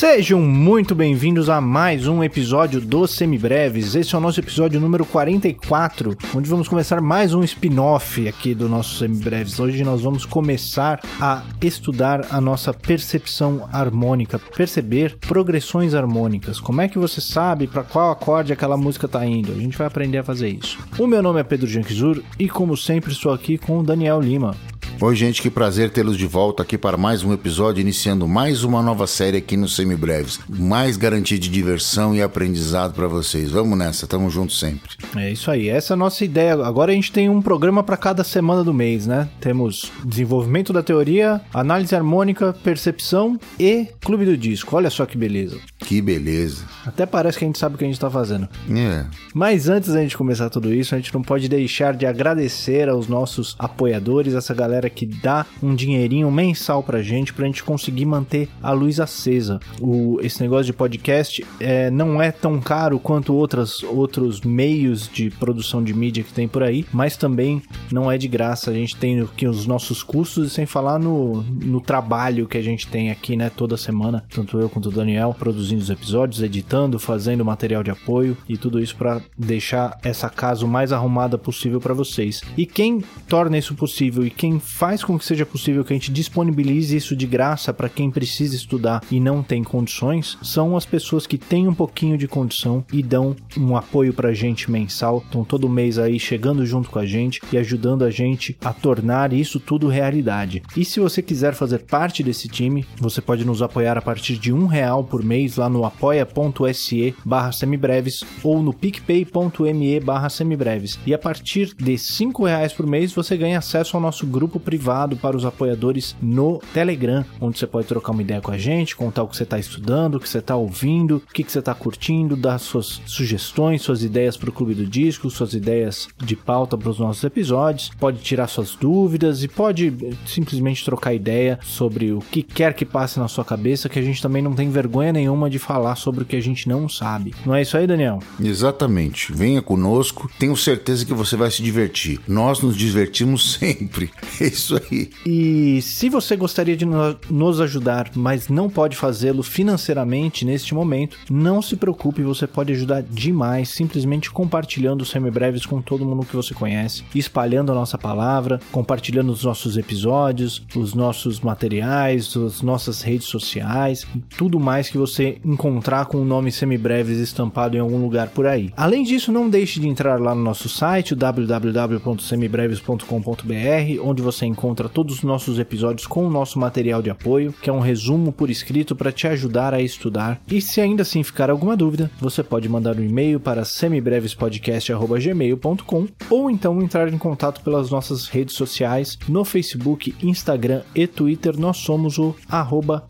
Sejam muito bem-vindos a mais um episódio do Semibreves. Esse é o nosso episódio número 44, onde vamos começar mais um spin-off aqui do nosso Semibreves. Hoje nós vamos começar a estudar a nossa percepção harmônica, perceber progressões harmônicas. Como é que você sabe para qual acorde aquela música está indo? A gente vai aprender a fazer isso. O meu nome é Pedro Janquizur e, como sempre, estou aqui com o Daniel Lima. Oi, gente, que prazer tê-los de volta aqui para mais um episódio, iniciando mais uma nova série aqui no Semibreves. Mais garantia de diversão e aprendizado para vocês. Vamos nessa, tamo junto sempre. É isso aí, essa é a nossa ideia. Agora a gente tem um programa para cada semana do mês, né? Temos desenvolvimento da teoria, análise harmônica, percepção e clube do disco. Olha só que beleza. Que beleza. Até parece que a gente sabe o que a gente tá fazendo. É. Mas antes da gente começar tudo isso, a gente não pode deixar de agradecer aos nossos apoiadores, essa galera que dá um dinheirinho mensal pra gente, pra gente conseguir manter a luz acesa. O, esse negócio de podcast é, não é tão caro quanto outras, outros meios de produção de mídia que tem por aí, mas também não é de graça. A gente tem aqui os nossos custos, sem falar no, no trabalho que a gente tem aqui, né, toda semana, tanto eu quanto o Daniel, produzindo os episódios, editando, fazendo material de apoio e tudo isso para deixar essa casa o mais arrumada possível para vocês. E quem torna isso possível e quem faz com que seja possível que a gente disponibilize isso de graça para quem precisa estudar e não tem condições são as pessoas que têm um pouquinho de condição e dão um apoio pra gente mensal. Estão todo mês aí chegando junto com a gente e ajudando a gente a tornar isso tudo realidade. E se você quiser fazer parte desse time, você pode nos apoiar a partir de um real por mês lá no apoia.se barra semibreves ou no picpay.me barra semibreves. E a partir de cinco reais por mês você ganha acesso ao nosso grupo privado para os apoiadores no Telegram, onde você pode trocar uma ideia com a gente, contar o que você está estudando, o que você está ouvindo, o que, você está curtindo, dar suas sugestões, suas ideias para o Clube do Disco, suas ideias de pauta para os nossos episódios, pode tirar suas dúvidas e pode simplesmente trocar ideia sobre o que quer que passe na sua cabeça, que a gente também não tem vergonha nenhuma de falar sobre o que a gente não sabe. Não é isso aí, Daniel? Exatamente. Venha conosco, tenho certeza que você vai se divertir. Nós nos divertimos sempre. Isso aí. E se você gostaria de no- nos ajudar, mas não pode fazê-lo financeiramente neste momento, não se preocupe, você pode ajudar demais simplesmente compartilhando os semibreves com todo mundo que você conhece, espalhando a nossa palavra, compartilhando os nossos episódios, os nossos materiais, as nossas redes sociais tudo mais que você encontrar com o nome semibreves estampado em algum lugar por aí. Além disso, não deixe de entrar lá no nosso site, www.semibreves.com.br, onde você encontra todos os nossos episódios com o nosso material de apoio, que é um resumo por escrito para te ajudar a estudar. E se ainda assim ficar alguma dúvida, você pode mandar um e-mail para semibrevespodcast@gmail.com ou então entrar em contato pelas nossas redes sociais no Facebook, Instagram e Twitter. Nós somos o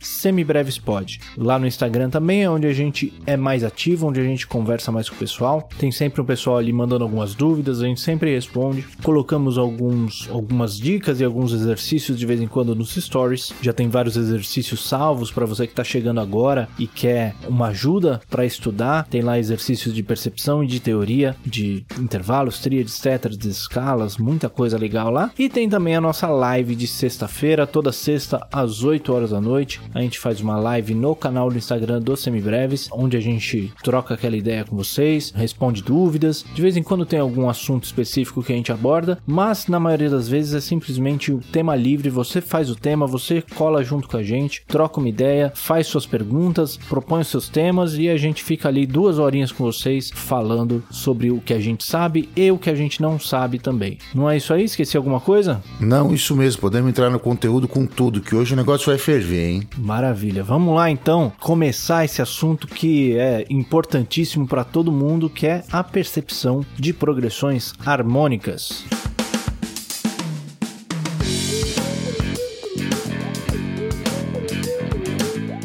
semibrevespod. Lá no Instagram também é onde a gente é mais ativo, onde a gente conversa mais com o pessoal. Tem sempre um pessoal ali mandando algumas dúvidas, a gente sempre responde. Colocamos alguns, algumas dicas alguns exercícios de vez em quando nos stories. Já tem vários exercícios salvos para você que está chegando agora e quer uma ajuda para estudar. Tem lá exercícios de percepção e de teoria, de intervalos, tríades, tétradas, escalas, muita coisa legal lá. E tem também a nossa live de sexta-feira, toda sexta às 8 horas da noite. A gente faz uma live no canal do Instagram do Semibreves, onde a gente troca aquela ideia com vocês, responde dúvidas. De vez em quando tem algum assunto específico que a gente aborda, mas na maioria das vezes é simplesmente o tema livre. Você faz o tema, você cola junto com a gente, troca uma ideia, faz suas perguntas, propõe os seus temas e a gente fica ali duas horinhas com vocês falando sobre o que a gente sabe e o que a gente não sabe também. Não é isso aí? Esqueci alguma coisa? Não, isso mesmo, podemos entrar no conteúdo com tudo, que hoje o negócio vai ferver, hein? Maravilha. Vamos lá então começar esse assunto que é importantíssimo para todo mundo, que é a percepção de progressões harmônicas.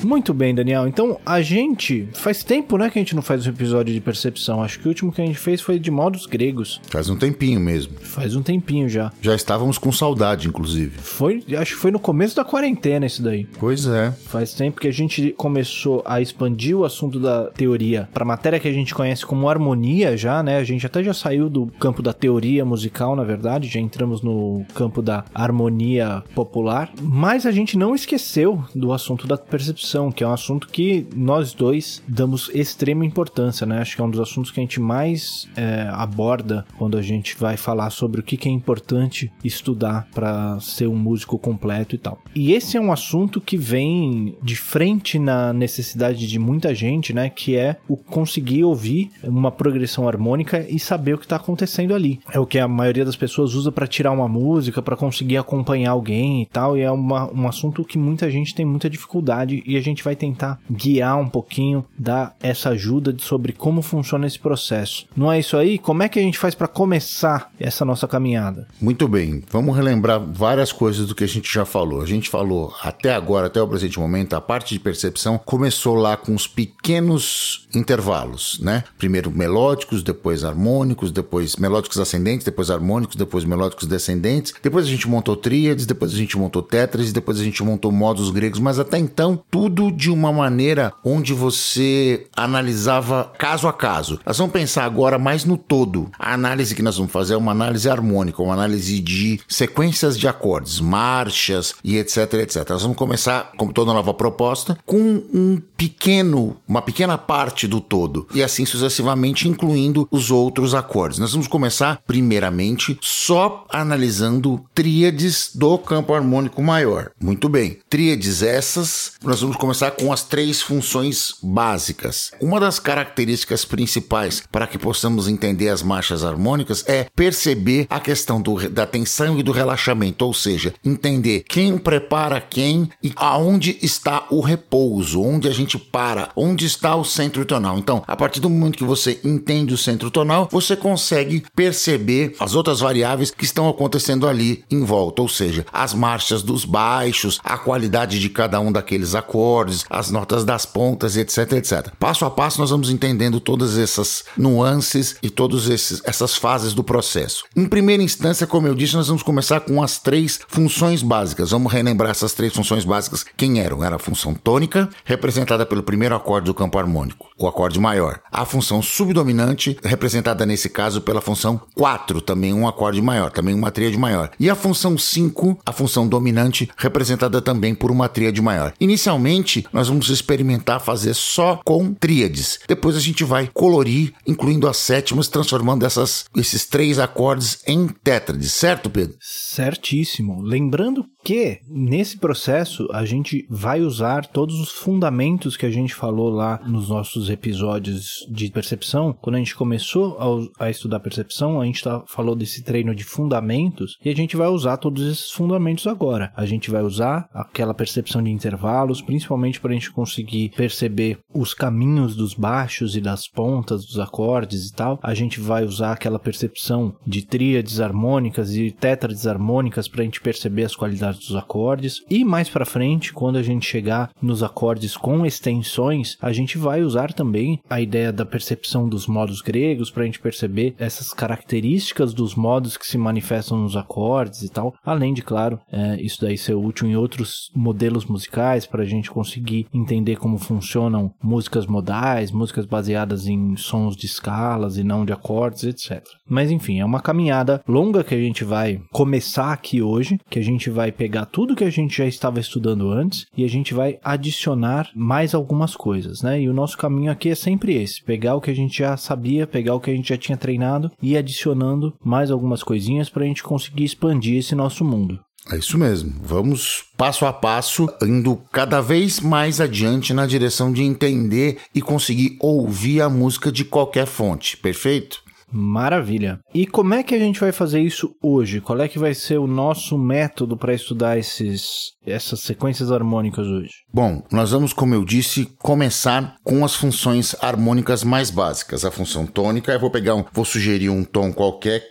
Muito bem, Daniel. Então, a gente. Faz tempo, né, que a gente não faz um episódio de percepção. Acho que o último que a gente fez foi de modos gregos. Faz um tempinho mesmo. Faz um tempinho já. Já estávamos com saudade, inclusive. Foi, acho que foi no começo da quarentena isso daí. Pois é. Faz tempo que a gente começou a expandir o assunto da teoria para matéria que a gente conhece como harmonia já, né? A gente até já saiu do campo da teoria musical, na verdade, já entramos no campo da harmonia popular, mas a gente não esqueceu do assunto da percepção. Percepção, que é um assunto que nós dois damos extrema importância, né? Acho que é um dos assuntos que a gente mais é, aborda quando a gente vai falar sobre o que, que é importante estudar para ser um músico completo e tal. E esse é um assunto que vem de frente na necessidade de muita gente, né? Que é o conseguir ouvir uma progressão harmônica e saber o que está acontecendo ali. É o que a maioria das pessoas usa para tirar uma música, para conseguir acompanhar alguém e tal. E é uma, um assunto que muita gente tem muita dificuldade e a gente vai tentar guiar um pouquinho, dar essa ajuda sobre como funciona esse processo. Não é isso aí? Como é que a gente faz para começar essa nossa caminhada? Muito bem, vamos relembrar várias coisas do que a gente já falou. A gente falou até agora, até o presente momento, a parte de percepção começou lá com os pequenos intervalos, né? Primeiro melódicos, depois harmônicos, depois melódicos ascendentes, depois harmônicos, depois melódicos descendentes. Depois a gente montou tríades, depois a gente montou tétras, depois a gente montou modos gregos, mas até então tudo de uma maneira onde você analisava caso a caso. Nós vamos pensar agora mais no todo. A análise que nós vamos fazer é uma análise harmônica, uma análise de sequências de acordes, marchas e etc, etc. Nós vamos começar, como toda nova proposta, com um pequeno, uma pequena parte do todo e assim sucessivamente, incluindo os outros acordes. Nós vamos começar primeiramente só analisando tríades do campo harmônico maior. Muito bem. Tríades essas, nós vamos começar com as três funções básicas. Uma das características principais para que possamos entender as marchas harmônicas é perceber a questão do, da tensão e do relaxamento, ou seja, entender quem prepara quem e aonde está o repouso, onde a gente para, onde está o centro tonal. Então, a partir do momento que você entende o centro tonal, você consegue perceber as outras variáveis que estão acontecendo ali em volta, ou seja, as marchas dos baixos, a qualidade de cada um daqueles acordes, as notas das pontas, etc, etc. Passo a passo nós vamos entendendo todas essas nuances e todas essas fases do processo. Em primeira instância, como eu disse, nós vamos começar com as três funções básicas. Vamos relembrar essas três funções básicas. Quem eram? Era a função tônica, representada pelo primeiro acorde do campo harmônico, o acorde maior. A função subdominante, representada nesse caso pela função 4, também um acorde maior, também uma tríade maior. E a função 5, a função dominante, representada também por uma tríade maior. Inicialmente, nós vamos experimentar fazer só com tríades. Depois a gente vai colorir, incluindo as sétimas, transformando essas, esses três acordes em tétrades, certo, Pedro? Certíssimo. Lembrando que nesse processo a gente vai usar todos os fundamentos que a gente falou lá nos nossos episódios de percepção. Quando a gente começou a, a estudar percepção, a gente tá, falou desse treino de fundamentos e a gente vai usar todos esses fundamentos agora. A gente vai usar aquela percepção de intervalos, principalmente para a gente conseguir perceber os caminhos dos baixos e das pontas dos acordes e tal. A gente vai usar aquela percepção de tríades harmônicas e tétrades harmônicas para a gente perceber as qualidades dos acordes. E mais para frente, quando a gente chegar nos acordes com extensões, a gente vai usar também a ideia da percepção dos modos gregos para a gente perceber essas características dos modos que se manifestam nos acordes e tal. Além de, claro, é, isso daí ser útil em outros modelos musicais para a gente conseguir entender como funcionam músicas modais, músicas baseadas em sons de escalas e não de acordes, etc. Mas enfim, é uma caminhada longa que a gente vai começar aqui hoje, que a gente vai pegar pegar tudo que a gente já estava estudando antes e a gente vai adicionar mais algumas coisas, né? E o nosso caminho aqui é sempre esse: pegar o que a gente já sabia, pegar o que a gente já tinha treinado e adicionando mais algumas coisinhas para a gente conseguir expandir esse nosso mundo. É isso mesmo. Vamos passo a passo, indo cada vez mais adiante na direção de entender e conseguir ouvir a música de qualquer fonte. Perfeito? Maravilha. E como é que a gente vai fazer isso hoje? Qual é que vai ser o nosso método para estudar esses, essas sequências harmônicas hoje? Bom, nós vamos, como eu disse, começar com as funções harmônicas mais básicas. A função tônica, eu vou pegar um, vou sugerir um tom qualquer,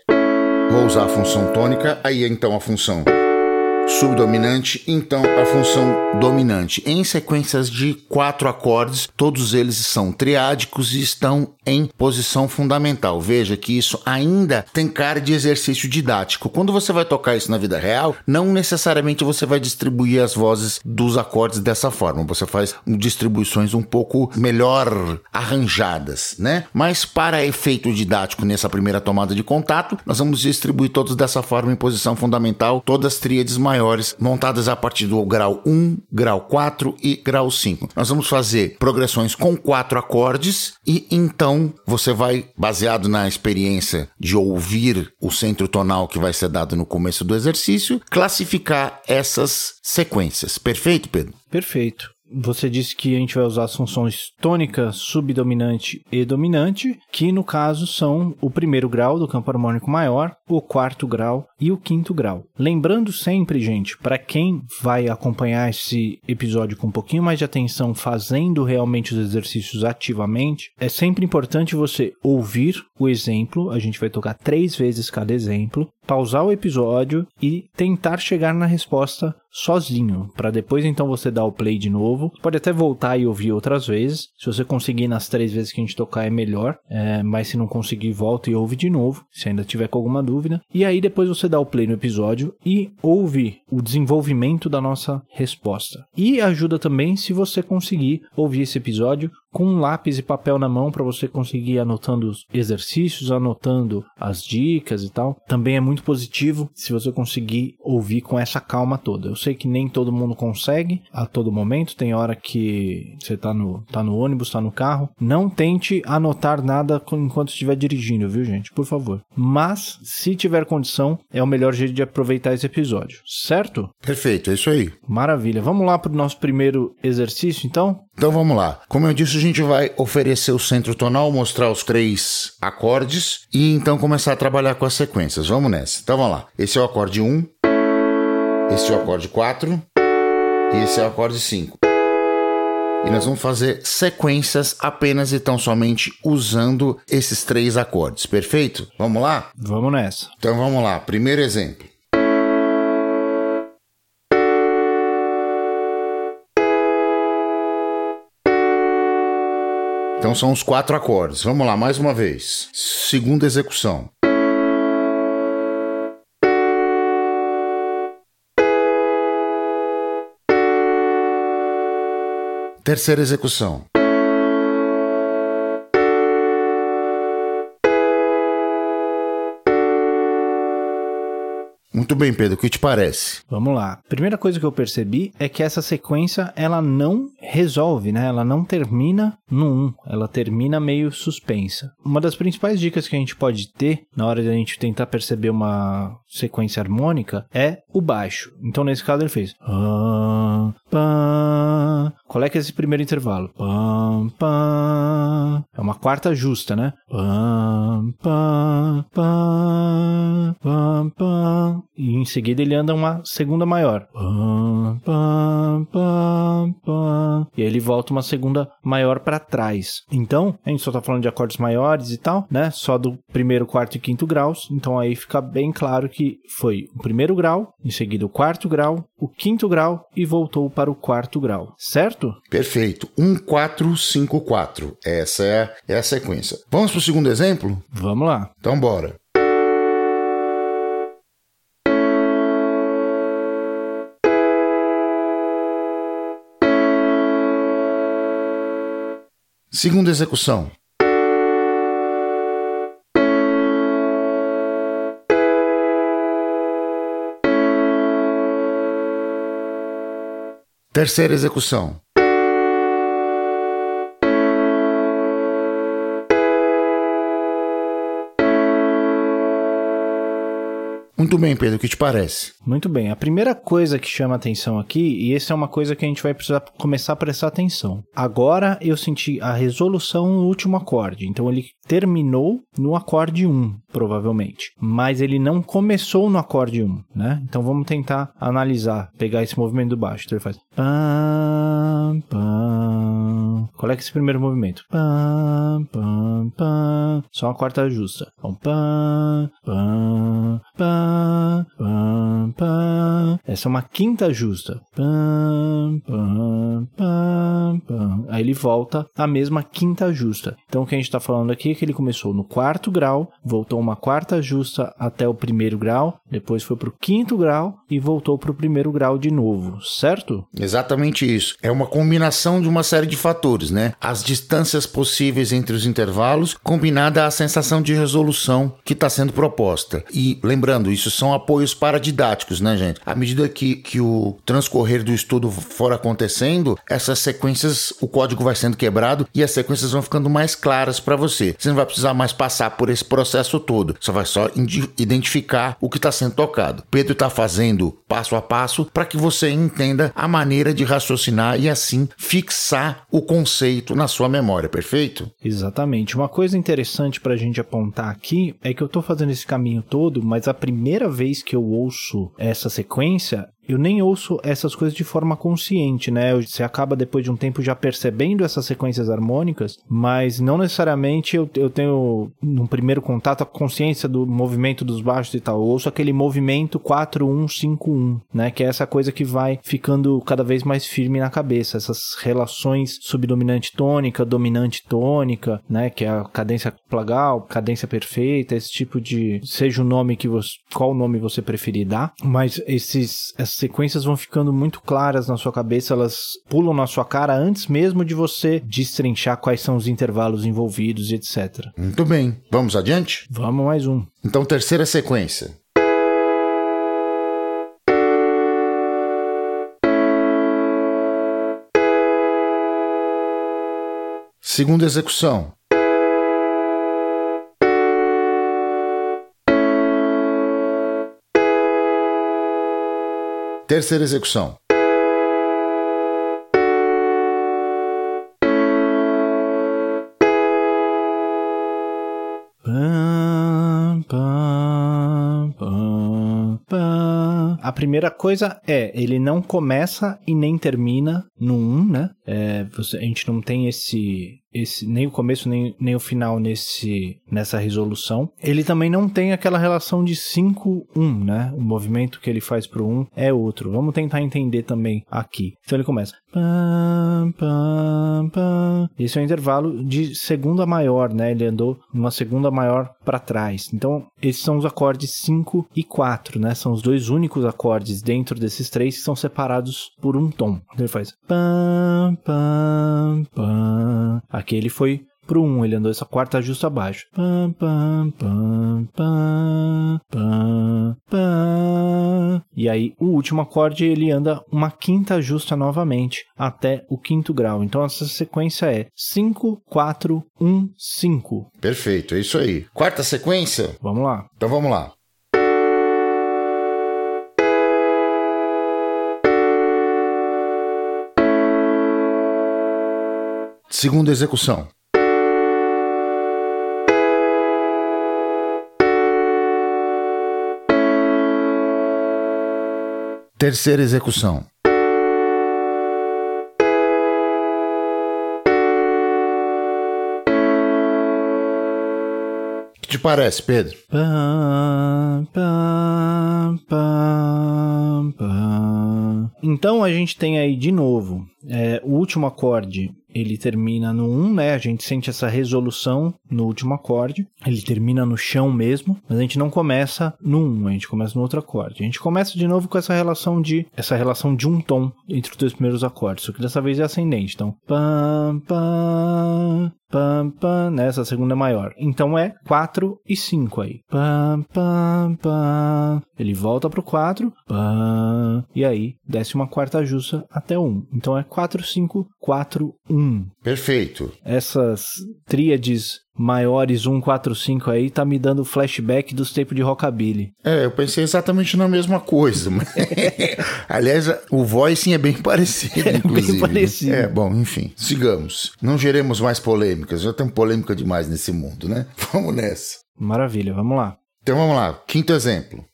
vou usar a função tônica, aí então a função subdominante, então a função dominante. Em sequências de quatro acordes, todos eles são triádicos e estão em posição fundamental. Veja que isso ainda tem cara de exercício didático. Quando você vai tocar isso na vida real, não necessariamente você vai distribuir as vozes dos acordes dessa forma. Você faz distribuições um pouco melhor arranjadas, né? Mas para efeito didático nessa primeira tomada de contato, nós vamos distribuir todos dessa forma em posição fundamental, todas tríades maiores maiores, montadas a partir do grau 1, grau 4 e grau 5. Nós vamos fazer progressões com quatro acordes e então você vai, baseado na experiência de ouvir o centro tonal que vai ser dado no começo do exercício, classificar essas sequências. Perfeito, Pedro? Perfeito. Você disse que a gente vai usar as funções tônica, subdominante e dominante, que no caso são o primeiro grau do campo harmônico maior, o quarto grau e o quinto grau. Lembrando sempre, gente, para quem vai acompanhar esse episódio com um pouquinho mais de atenção, fazendo realmente os exercícios ativamente, é sempre importante você ouvir o exemplo. A gente vai tocar três vezes cada exemplo, pausar o episódio e tentar chegar na resposta sozinho, para depois então você dar o play de novo. Pode até voltar e ouvir outras vezes. Se você conseguir nas três vezes que a gente tocar é melhor, é, mas se não conseguir, volta e ouve de novo, se ainda tiver com alguma dúvida. E aí depois você dá o play no episódio e ouve o desenvolvimento da nossa resposta. E ajuda também se você conseguir ouvir esse episódio com um lápis e papel na mão para você conseguir anotando os exercícios, anotando as dicas e tal. Também é muito positivo se você conseguir ouvir com essa calma toda. Eu sei que nem todo mundo consegue a todo momento, tem hora que você tá no, tá no ônibus, tá no carro. Não tente anotar nada enquanto estiver dirigindo, viu, gente? Por favor. Mas, se tiver condição, é o melhor jeito de aproveitar esse episódio, certo? Perfeito, é isso aí. Maravilha. Vamos lá para o nosso primeiro exercício, então? Então vamos lá. Como eu disse, a gente vai oferecer o centro tonal, mostrar os três acordes e então começar a trabalhar com as sequências. Vamos nessa. Então vamos lá. Esse é o acorde 1, esse é o acorde 4 e esse é o acorde 5. E nós vamos fazer sequências apenas e tão somente usando esses três acordes, perfeito? Vamos lá? Vamos nessa. Então vamos lá. Primeiro exemplo. Então são os quatro acordes. Vamos lá, mais uma vez. Segunda execução. Terceira execução. Muito bem, Pedro, o que te parece? Vamos lá. Primeira coisa que eu percebi é que essa sequência ela não resolve, né? Ela não termina no 1, ela termina meio suspensa. Uma das principais dicas que a gente pode ter na hora de a gente tentar perceber uma sequência harmônica é o baixo. Então nesse caso ele fez qual é que é esse primeiro intervalo? É uma quarta justa, né? E em seguida ele anda uma segunda maior. E aí ele volta uma segunda maior para trás. Então, a gente só tá falando de acordes maiores e tal, né? Só do primeiro, quarto e quinto graus. Então aí fica bem claro que foi o primeiro grau, em seguida o quarto grau, o quinto grau e voltou para o quarto grau, certo? Perfeito. 1, 4, 5, 4. Essa é, é a sequência. Vamos para o segundo exemplo? Vamos lá. Então, bora. Segunda execução. Terceira execução. Muito bem, Pedro, o que te parece? Muito bem. A primeira coisa que chama atenção aqui, e essa é uma coisa que a gente vai precisar começar a prestar atenção. Agora eu senti a resolução no último acorde. Então ele terminou no acorde 1, provavelmente. Mas ele não começou no acorde 1, né? Então vamos tentar analisar, pegar esse movimento do baixo. Então ele faz. Pam, pam. Qual é que é esse primeiro movimento? Pam, pam, pam. Só uma quarta justa. Pam, pam, pam, pam, pam. Essa é uma quinta justa. Pam, pam, pam, pam. Aí ele volta a mesma quinta justa. Então o que a gente está falando aqui é que ele começou no quarto grau, voltou uma quarta justa até o primeiro grau, depois foi para o quinto grau e voltou para o primeiro grau de novo, certo? Exatamente isso. É uma combinação de uma série de fatores né? As distâncias possíveis entre os intervalos, combinada à sensação de resolução que está sendo proposta. E lembrando, isso são apoios paradidáticos, né, gente? À medida que, que o transcorrer do estudo for acontecendo, essas sequências, o código vai sendo quebrado e as sequências vão ficando mais claras para você. Você não vai precisar mais passar por esse processo todo, só vai só identificar o que está sendo tocado. Pedro está fazendo passo a passo para que você entenda a maneira de raciocinar e assim fixar o conceito na sua memória, perfeito? Exatamente. Uma coisa interessante para a gente apontar aqui é que eu estou fazendo esse caminho todo, mas a primeira vez que eu ouço essa sequência eu nem ouço essas coisas de forma consciente, né? Você acaba depois de um tempo já percebendo essas sequências harmônicas, mas não necessariamente eu, eu tenho, num primeiro contato, a consciência do movimento dos baixos e tal. Eu ouço aquele movimento 4-1-5-1, né? Que é essa coisa que vai ficando cada vez mais firme na cabeça. Essas relações subdominante tônica, dominante tônica, né? Que é a cadência plagal, cadência perfeita, esse tipo de. Seja o nome que você. qual nome você preferir dar, mas esses sequências vão ficando muito claras na sua cabeça, elas pulam na sua cara antes mesmo de você destrinchar quais são os intervalos envolvidos e etc. Muito bem. Vamos adiante? Vamos mais um. Então, terceira sequência. Segunda execução. Terceira execução. A primeira coisa é, ele não começa e nem termina no 1, né? É, você, a gente não tem esse esse, nem o começo nem, nem o final nesse, nessa resolução. Ele também não tem aquela relação de 5-1, né? O movimento que ele faz pro 1 é outro. Vamos tentar entender também aqui. Então ele começa. Esse é o intervalo de segunda maior, né? Ele andou uma segunda maior para trás. Então, esses são os acordes 5 e 4, né? São os dois únicos acordes dentro desses três que são separados por um tom. Então ele faz. Aqui ele foi pro 1, um, ele andou essa quarta justa abaixo. Pam, pam, pam, pam, pam, pam. E aí o último acorde ele anda uma quinta justa novamente até o quinto grau. Então essa sequência é 5, 4, 1, 5. Perfeito, é isso aí. Quarta sequência? Vamos lá. Então vamos lá. Segunda execução. Terceira execução. O que te parece, Pedro? Então a gente tem aí de novo é, o último acorde ele termina no 1, né? A gente sente essa resolução no último acorde. Ele termina no chão mesmo, mas a gente não começa no 1, a gente começa no outro acorde. A gente começa de novo com essa relação de essa relação de um tom entre os dois primeiros acordes, só que dessa vez é ascendente. Então, pam pam pam pam, né? segunda é maior. Então é 4 e 5 aí. Pam pam pam. Ele volta pro 4, pam, e aí desce uma quarta justa até 1. Então é 4 5 4 1. Perfeito. Essas tríades maiores 145 aí tá me dando flashback dos tempos de rockabilly. É, eu pensei exatamente na mesma coisa. Aliás, o voicing é bem parecido, é inclusive. Bem parecido. É, bom, enfim, sigamos. Não geremos mais polêmicas, já tem polêmica demais nesse mundo, né? Vamos nessa. Maravilha, vamos lá. Então vamos lá, quinto exemplo.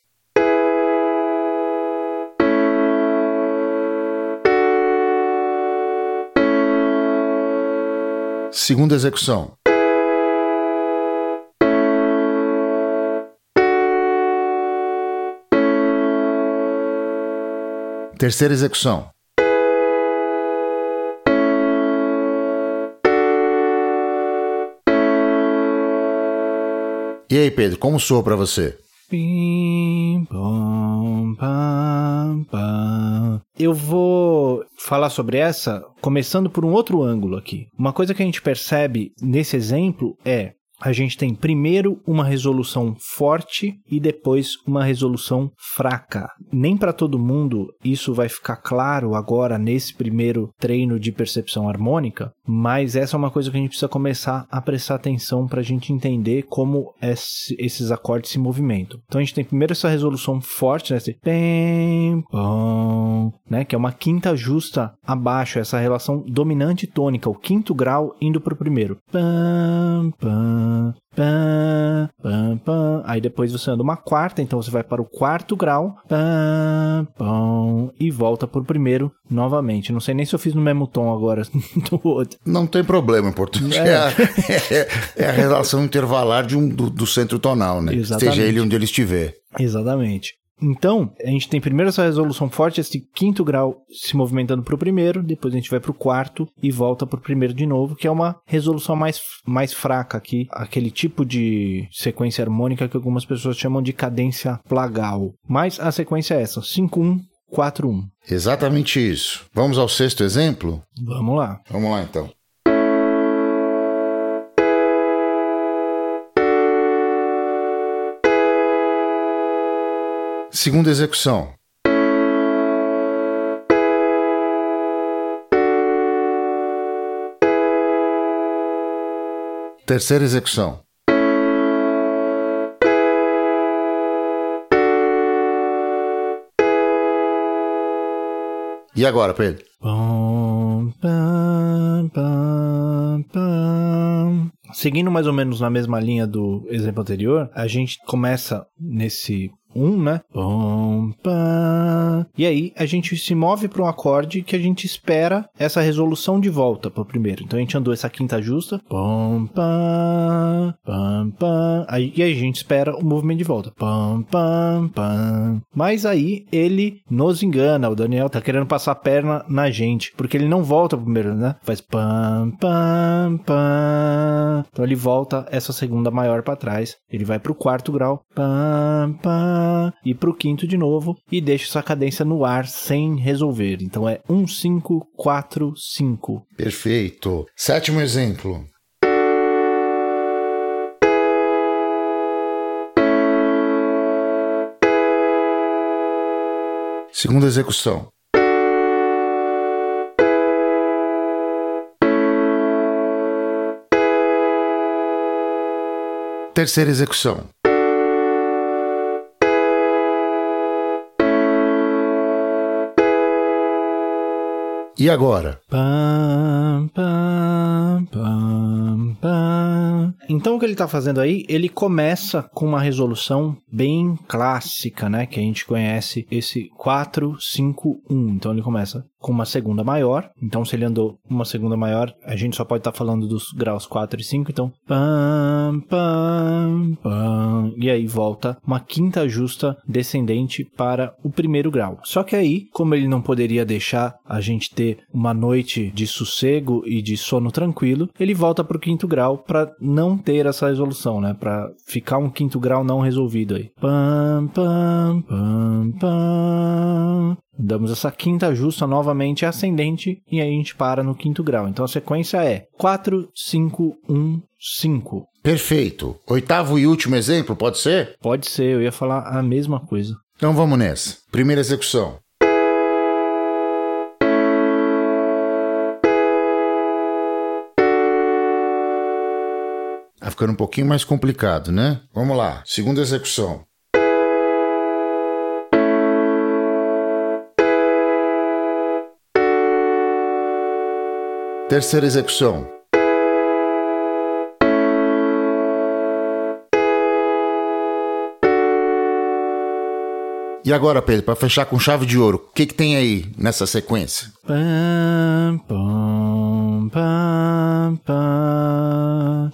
Segunda execução. Terceira execução. E aí, Pedro, como soa para você? Eu vou falar sobre essa começando por um outro ângulo aqui. Uma coisa que a gente percebe nesse exemplo é a gente tem primeiro uma resolução forte e depois uma resolução fraca. Nem para todo mundo isso vai ficar claro agora nesse primeiro treino de percepção harmônica, mas essa é uma coisa que a gente precisa começar a prestar atenção para a gente entender como esses acordes se movimentam. Então a gente tem primeiro essa resolução forte, né? Esse pem, pom, né? Que é uma quinta justa abaixo, essa relação dominante tônica, o quinto grau indo para o primeiro. Pam, pam, pam, pam, pam. Aí depois você anda uma quarta, então você vai para o quarto grau, pam, pam, e volta para o primeiro novamente. Não sei nem se eu fiz no mesmo tom agora do outro. Não tem problema, em português. É, é, é a relação intervalar de um, do, do centro tonal, né? Exatamente. Esteja ele onde ele estiver. Exatamente. Então, a gente tem primeiro essa resolução forte, esse quinto grau se movimentando para o primeiro, depois a gente vai para o quarto e volta para o primeiro de novo, que é uma resolução mais, mais fraca aqui, aquele tipo de sequência harmônica que algumas pessoas chamam de cadência plagal. Mas a sequência é essa, 5-1, 4-1. Exatamente isso. Vamos ao sexto exemplo? Vamos lá. Vamos lá então. Segunda execução. Terceira execução. E agora, Pedro? Seguindo mais ou menos na mesma linha do exemplo anterior, a gente começa nesse um, né? Pum, pam. E aí a gente se move para um acorde que a gente espera essa resolução de volta para o primeiro. Então a gente andou essa quinta justa, pum, pam, pam, pam. Aí, e aí a gente espera o movimento de volta, pam, pam, pam. Mas aí ele nos engana. O Daniel tá querendo passar a perna na gente, porque ele não volta pro primeiro, né? Faz pam, pam, pam. Então ele volta essa segunda maior para trás. Ele vai pro quarto grau, pam, pam e para o quinto de novo e deixa essa cadência no ar sem resolver. Então é 1, 5, 4, 5. Perfeito. Sétimo exemplo. Segunda execução. Terceira execução. E agora? Então o que ele está fazendo aí, ele começa com uma resolução bem clássica, né? Que a gente conhece esse 4, 5, 1. Então ele começa com uma segunda maior. Então, se ele andou uma segunda maior, a gente só pode estar tá falando dos graus 4 e 5. Então, pam, pam, pam. E aí volta uma quinta justa descendente para o primeiro grau. Só que aí, como ele não poderia deixar a gente ter uma noite de sossego e de sono tranquilo, ele volta para o quinto grau para não ter essa resolução, né? Para ficar um quinto grau não resolvido aí. Pam, pam, pam, pam. Damos essa quinta justa novamente ascendente e aí a gente para no quinto grau. Então a sequência é 4, 5, 1, 5. Perfeito. Oitavo e último exemplo, pode ser? Pode ser, eu ia falar a mesma coisa. Então vamos nessa. Primeira execução. Tá ficando um pouquinho mais complicado, né? Vamos lá. Segunda execução. Terceira execução. E agora, Pedro, para fechar com chave de ouro, o que, que tem aí nessa sequência?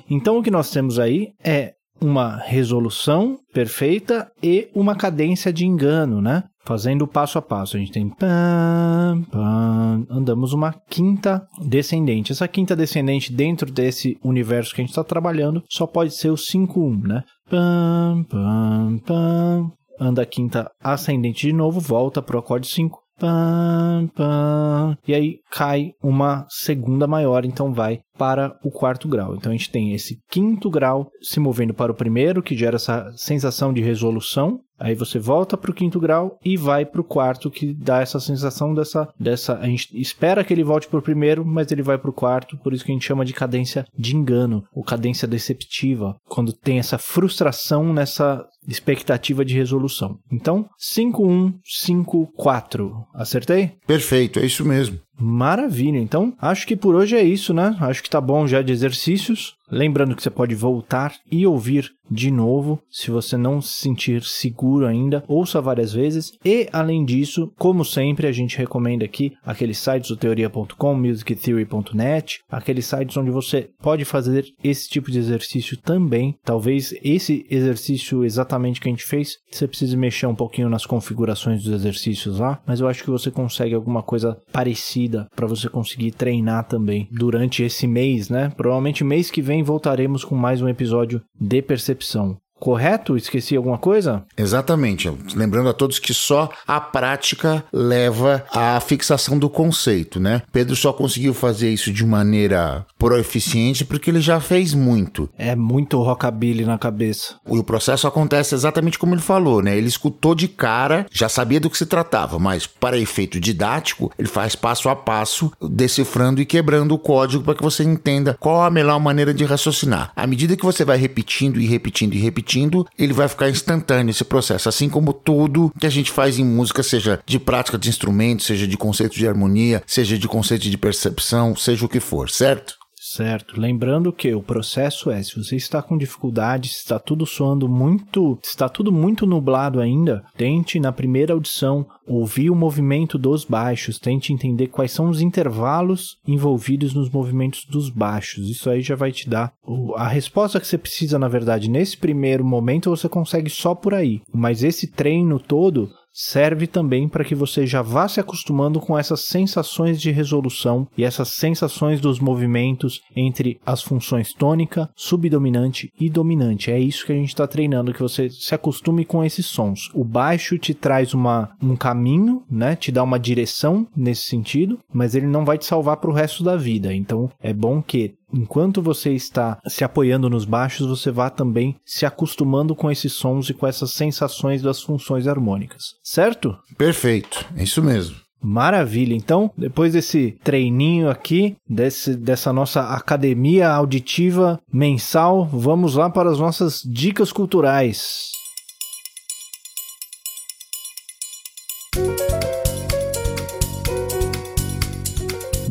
Então o que nós temos aí é uma resolução perfeita e uma cadência de engano, né? Fazendo passo a passo. A gente tem pam, pam, andamos uma quinta descendente. Essa quinta descendente dentro desse universo que a gente está trabalhando só pode ser o 5-1, né? Pam, pam, pam. Anda a quinta ascendente de novo, volta para o acorde 5 pam, pam, e aí cai uma segunda maior, então vai para o quarto grau. Então a gente tem esse quinto grau se movendo para o primeiro, que gera essa sensação de resolução. Aí você volta para o quinto grau e vai para o quarto, que dá essa sensação dessa, dessa. A gente espera que ele volte para o primeiro, mas ele vai para o quarto, por isso que a gente chama de cadência de engano, ou cadência deceptiva, quando tem essa frustração nessa expectativa de resolução. Então, 5154. Acertei? Perfeito, é isso mesmo. Maravilha. Então, acho que por hoje é isso, né? Acho que tá bom já de exercícios. Lembrando que você pode voltar e ouvir de novo, se você não se sentir seguro ainda, ouça várias vezes. E além disso, como sempre, a gente recomenda aqui aqueles sites do teoria.com, musictheory.net, aqueles sites onde você pode fazer esse tipo de exercício também. Talvez esse exercício exatamente que a gente fez, você precise mexer um pouquinho nas configurações dos exercícios lá, mas eu acho que você consegue alguma coisa parecida para você conseguir treinar também durante esse mês, né? Provavelmente mês que vem voltaremos com mais um episódio de percepção. Correto? Esqueci alguma coisa? Exatamente. Lembrando a todos que só a prática leva à fixação do conceito, né? Pedro só conseguiu fazer isso de maneira proeficiente porque ele já fez muito. É muito rockabilly na cabeça. E o processo acontece exatamente como ele falou, né? Ele escutou de cara, já sabia do que se tratava, mas para efeito didático, ele faz passo a passo, decifrando e quebrando o código para que você entenda qual a melhor maneira de raciocinar. À medida que você vai repetindo e repetindo e repetindo, repetindo, ele vai ficar instantâneo esse processo. Assim como tudo que a gente faz em música, seja de prática de instrumentos, seja de conceito de harmonia, seja de conceito de percepção, seja o que for, certo? Certo. Lembrando que o processo é, se você está com dificuldade, se está tudo soando muito, se está tudo muito nublado ainda, tente na primeira audição ouvir o movimento dos baixos, tente entender quais são os intervalos envolvidos nos movimentos dos baixos. Isso aí já vai te dar a resposta que você precisa, na verdade, nesse primeiro momento você consegue só por aí. Mas esse treino todo serve também para que você já vá se acostumando com essas sensações de resolução e essas sensações dos movimentos entre as funções tônica, subdominante e dominante. É isso que a gente está treinando, que você se acostume com esses sons. O baixo te traz uma, um caminho, né? Te dá uma direção nesse sentido, mas ele não vai te salvar para o resto da vida. Então é bom que enquanto você está se apoiando nos baixos, você vá também se acostumando com esses sons e com essas sensações das funções harmônicas, certo? Perfeito, é isso mesmo. Maravilha. Então, depois desse treininho aqui, desse, dessa nossa academia auditiva mensal, vamos lá para as nossas dicas culturais.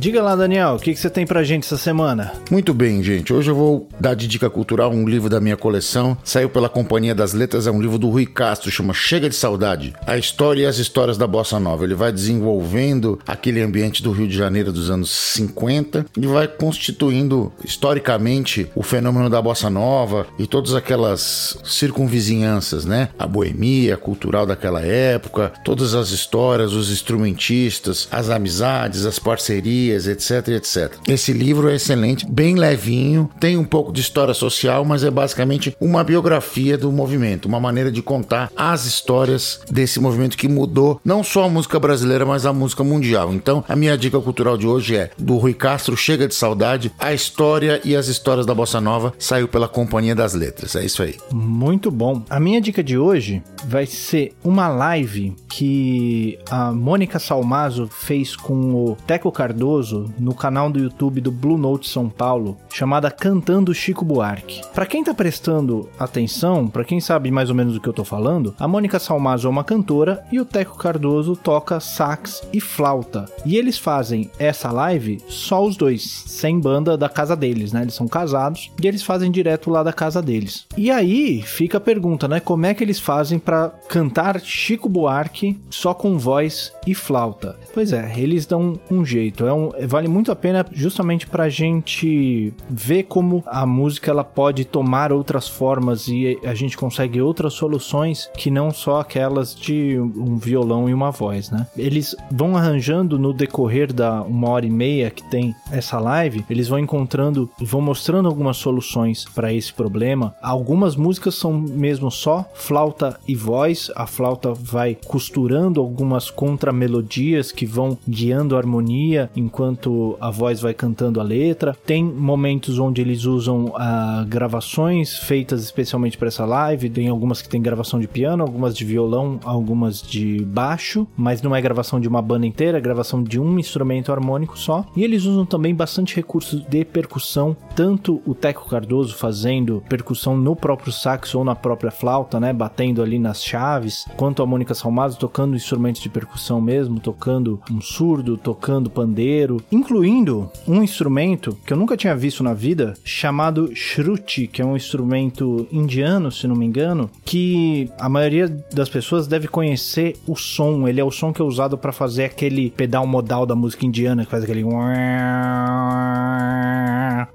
Diga lá, Daniel, o que, que você tem pra gente essa semana? Muito bem, gente. Hoje eu vou dar de dica cultural um livro da minha coleção. Saiu pela Companhia das Letras, é um livro do Rui Castro, chama Chega de Saudade. A história e as histórias da Bossa Nova. Ele vai desenvolvendo aquele ambiente do Rio de Janeiro dos anos 50 e vai constituindo historicamente o fenômeno da Bossa Nova e todas aquelas circunvizinhanças, né? A boemia cultural daquela época, todas as histórias, os instrumentistas, as amizades, as parcerias etc, etc. Esse livro é excelente, bem levinho, tem um pouco de história social, mas é basicamente uma biografia do movimento, uma maneira de contar as histórias desse movimento que mudou não só a música brasileira, mas a música mundial. Então, a minha dica cultural de hoje é do Rui Castro, Chega de Saudade, a história e as histórias da Bossa Nova, saiu pela Companhia das Letras. É isso aí. Muito bom. A minha dica de hoje vai ser uma live que a Mônica Salmazo fez com o Teco Cardoso no canal do YouTube do Blue Note São Paulo, chamada Cantando Chico Buarque. Para quem tá prestando atenção, para quem sabe mais ou menos do que eu tô falando, a Mônica Salmazo é uma cantora e o Teco Cardoso toca sax e flauta. E eles fazem essa live só os dois, sem banda da casa deles, né? Eles são casados e eles fazem direto lá da casa deles. E aí fica a pergunta, né? Como é que eles fazem para cantar Chico Buarque só com voz e flauta? Pois é, eles dão um jeito. É um, vale muito a pena justamente para a gente ver como a música ela pode tomar outras formas e a gente consegue outras soluções que não só aquelas de um violão e uma voz, né? Eles vão arranjando no decorrer da uma hora e meia que tem essa live, eles vão encontrando, vão mostrando algumas soluções para esse problema. Algumas músicas são mesmo só flauta e voz, a flauta vai misturando algumas contramelodias que vão guiando a harmonia enquanto a voz vai cantando a letra. Tem momentos onde eles usam uh, gravações feitas especialmente para essa live. Tem algumas que tem gravação de piano, algumas de violão, algumas de baixo, mas não é gravação de uma banda inteira, é gravação de um instrumento harmônico só. E eles usam também bastante recursos de percussão, tanto o Teco Cardoso fazendo percussão no próprio saxo ou na própria flauta, né, batendo ali nas chaves, quanto a Mônica Salmazo tocando instrumentos de percussão mesmo, tocando um surdo, tocando pandeiro, incluindo um instrumento que eu nunca tinha visto na vida, chamado shruti, que é um instrumento indiano, se não me engano, que a maioria das pessoas deve conhecer o som. Ele é o som que é usado para fazer aquele pedal modal da música indiana, que faz aquele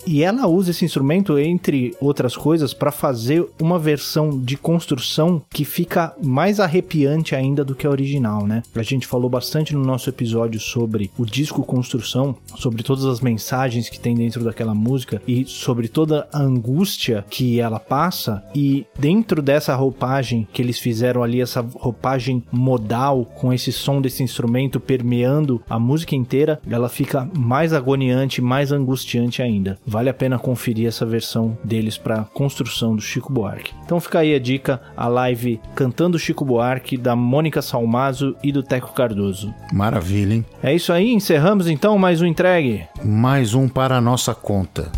e ela usa esse instrumento, entre outras coisas, para fazer uma versão de construção que fica mais arrepiante ainda do que a original, né? A gente falou bastante no nosso episódio sobre o disco Construção, sobre todas as mensagens que tem dentro daquela música e sobre toda a angústia que ela passa. E dentro dessa roupagem que eles fizeram ali, essa roupagem modal com esse som desse instrumento permeando a música inteira, ela fica mais agoniante, mais angustiante ainda. Vale a pena conferir essa versão deles para construção do Chico Buarque. Então fica aí a dica, a live cantando Chico Buarque da Mônica Salmazo e do Teco Cardoso. Maravilha, hein? É isso aí, encerramos então mais um entregue. Mais um para a nossa conta.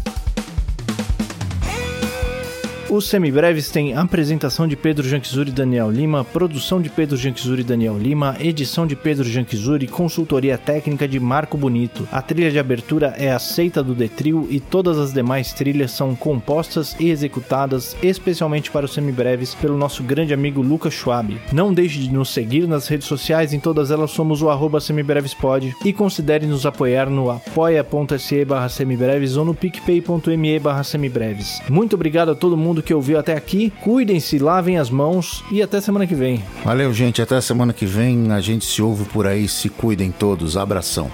Os semibreves têm apresentação de Pedro Janquizuri e Daniel Lima, produção de Pedro Janquizuri e Daniel Lima, edição de Pedro Janquizuri, consultoria técnica de Marco Bonito. A trilha de abertura é aceita do Detril e todas as demais trilhas são compostas e executadas especialmente para os semibreves pelo nosso grande amigo Lucas Schwab. Não deixe de nos seguir nas redes sociais, em todas elas somos o arroba semibrevespod e considere nos apoiar no apoia.se barra semibreves ou no picpay.me barra semibreves. Muito obrigado a todo mundo que ouviu até aqui. Cuidem-se, lavem as mãos e até semana que vem. Valeu, gente. Até semana que vem. A gente se ouve por aí. Se cuidem todos. Abração.